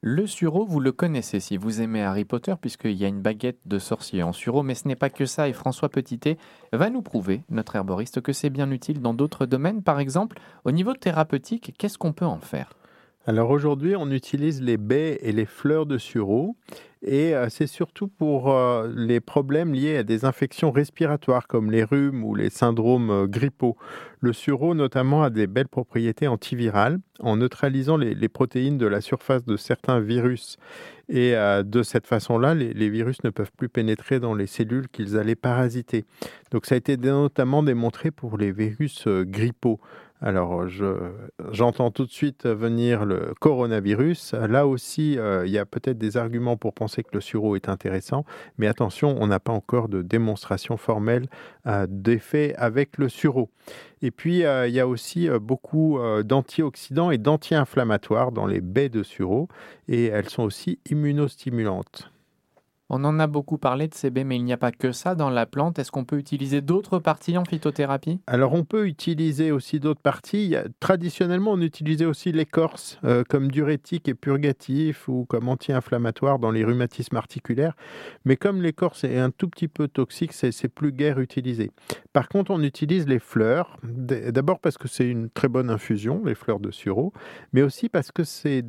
Le sureau, vous le connaissez si vous aimez Harry Potter, puisqu'il y a une baguette de sorcier en sureau, mais ce n'est pas que ça, et François Petitet va nous prouver, notre herboriste, que c'est bien utile dans d'autres domaines. Par exemple, au niveau thérapeutique, qu'est-ce qu'on peut en faire? Alors aujourd'hui, on utilise les baies et les fleurs de sureau et euh, c'est surtout pour euh, les problèmes liés à des infections respiratoires comme les rhumes ou les syndromes euh, grippaux. Le sureau notamment a des belles propriétés antivirales en neutralisant les, protéines de la surface de certains virus. Et de cette façon-là, les, virus ne peuvent plus pénétrer dans les cellules qu'ils allaient parasiter. Donc ça a été notamment démontré pour les virus grippaux. Alors, j'entends tout de suite venir le coronavirus. Là aussi, euh, il y a peut-être des arguments pour penser que le sureau est intéressant, mais attention, on n'a pas encore de démonstration formelle euh, d'effet avec le sureau. Et puis, euh, il y a aussi beaucoup d'antioxydants et d'anti-inflammatoires dans les baies de sureau, et elles sont aussi immunostimulantes. On en a beaucoup parlé de baies, mais il n'y a pas que ça dans la plante. Est-ce qu'on peut utiliser d'autres parties en phytothérapie? Alors on peut utiliser aussi d'autres parties. traditionnellement, on utilisait aussi l'écorce euh, comme diurétique et purgatif ou comme anti-inflammatoire dans les rhumatismes articulaires. Mais comme l'écorce est un tout petit peu toxique, c'est plus guère utilisé. Par contre, on utilise les fleurs. D'abord parce que c'est une très bonne infusion, les fleurs de sureau, mais aussi parce que c'est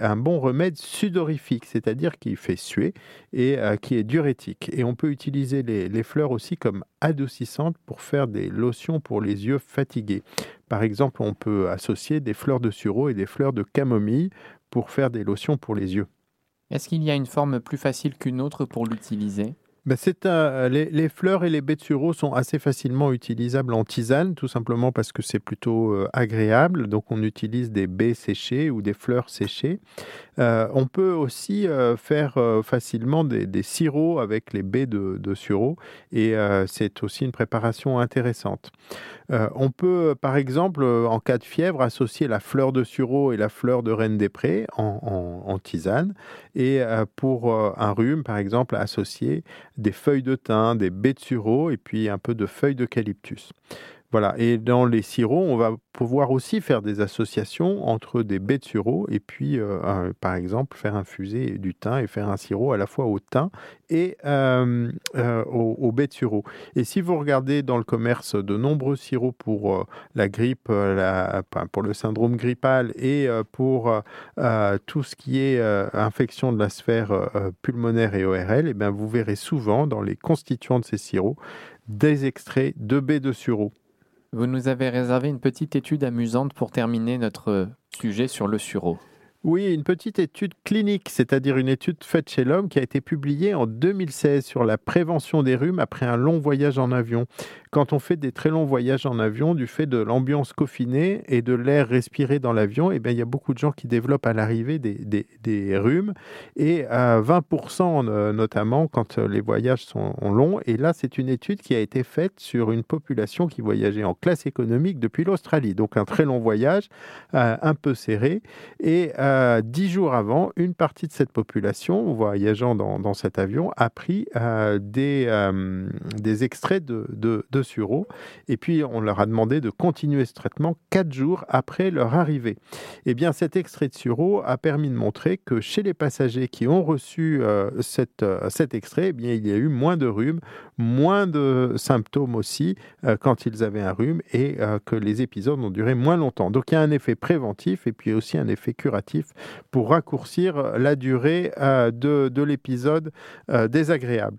un bon remède sudorifique, c'est-à-dire qu'il fait suer et euh, qui est diurétique. Et on peut utiliser les, fleurs aussi comme adoucissantes pour faire des lotions pour les yeux fatigués. Par exemple, on peut associer des fleurs de sureau et des fleurs de camomille pour faire des lotions pour les yeux. Est-ce qu'il y a une forme plus facile qu'une autre pour l'utiliser? Ben c'est les, fleurs et les baies de sureau sont assez facilement utilisables en tisane, tout simplement parce que c'est plutôt euh, agréable. Donc on utilise des baies séchées ou des fleurs séchées. Euh, on peut aussi euh, faire facilement des, sirops avec les baies de, de sureau et c'est aussi une préparation intéressante. on peut par exemple en cas de fièvre associer la fleur de sureau et la fleur de reine des prés en tisane et pour un rhume par exemple associer des feuilles de thym, des baies de sureau et puis un peu de feuilles d'eucalyptus. Voilà. Et dans les sirops, on va pouvoir aussi faire des associations entre des baies de sureau et puis, euh, par exemple, faire infuser du thym et faire un sirop à la fois au thym et euh, euh, aux, baies de sureau. Et si vous regardez dans le commerce de nombreux sirops pour la grippe, pour le syndrome grippal et pour tout ce qui est infection de la sphère pulmonaire et ORL, eh bien vous verrez souvent dans les constituants de ces sirops des extraits de baies de sureau. Vous nous avez réservé une petite étude amusante pour terminer notre sujet sur le sureau. Oui, une petite étude clinique, c'est-à-dire une étude faite chez l'homme qui a été publiée en 2016 sur la prévention des rhumes après un long voyage en avion. Quand on fait des très longs voyages en avion, du fait de l'ambiance confinée et de l'air respiré dans l'avion, eh bien, il y a beaucoup de gens qui développent à l'arrivée des, rhumes, et à 20% euh, notamment quand euh, les voyages sont longs. Et là, c'est une étude qui a été faite sur une population qui voyageait en classe économique depuis l'Australie. Donc un très long voyage, euh, un peu serré. Et euh, dix jours avant, une partie de cette population voyageant dans, cet avion a pris des, extraits de, de, sureau. Et puis, on leur a demandé de continuer ce traitement quatre jours après leur arrivée. Eh bien, cet extrait de sureau a permis de montrer que chez les passagers qui ont reçu cette, cet extrait, eh bien, il y a eu moins de rhume, moins de symptômes aussi quand ils avaient un rhume et que les épisodes ont duré moins longtemps. Donc, il y a un effet préventif et puis aussi un effet curatif pour raccourcir la durée euh, de, l'épisode euh, désagréable.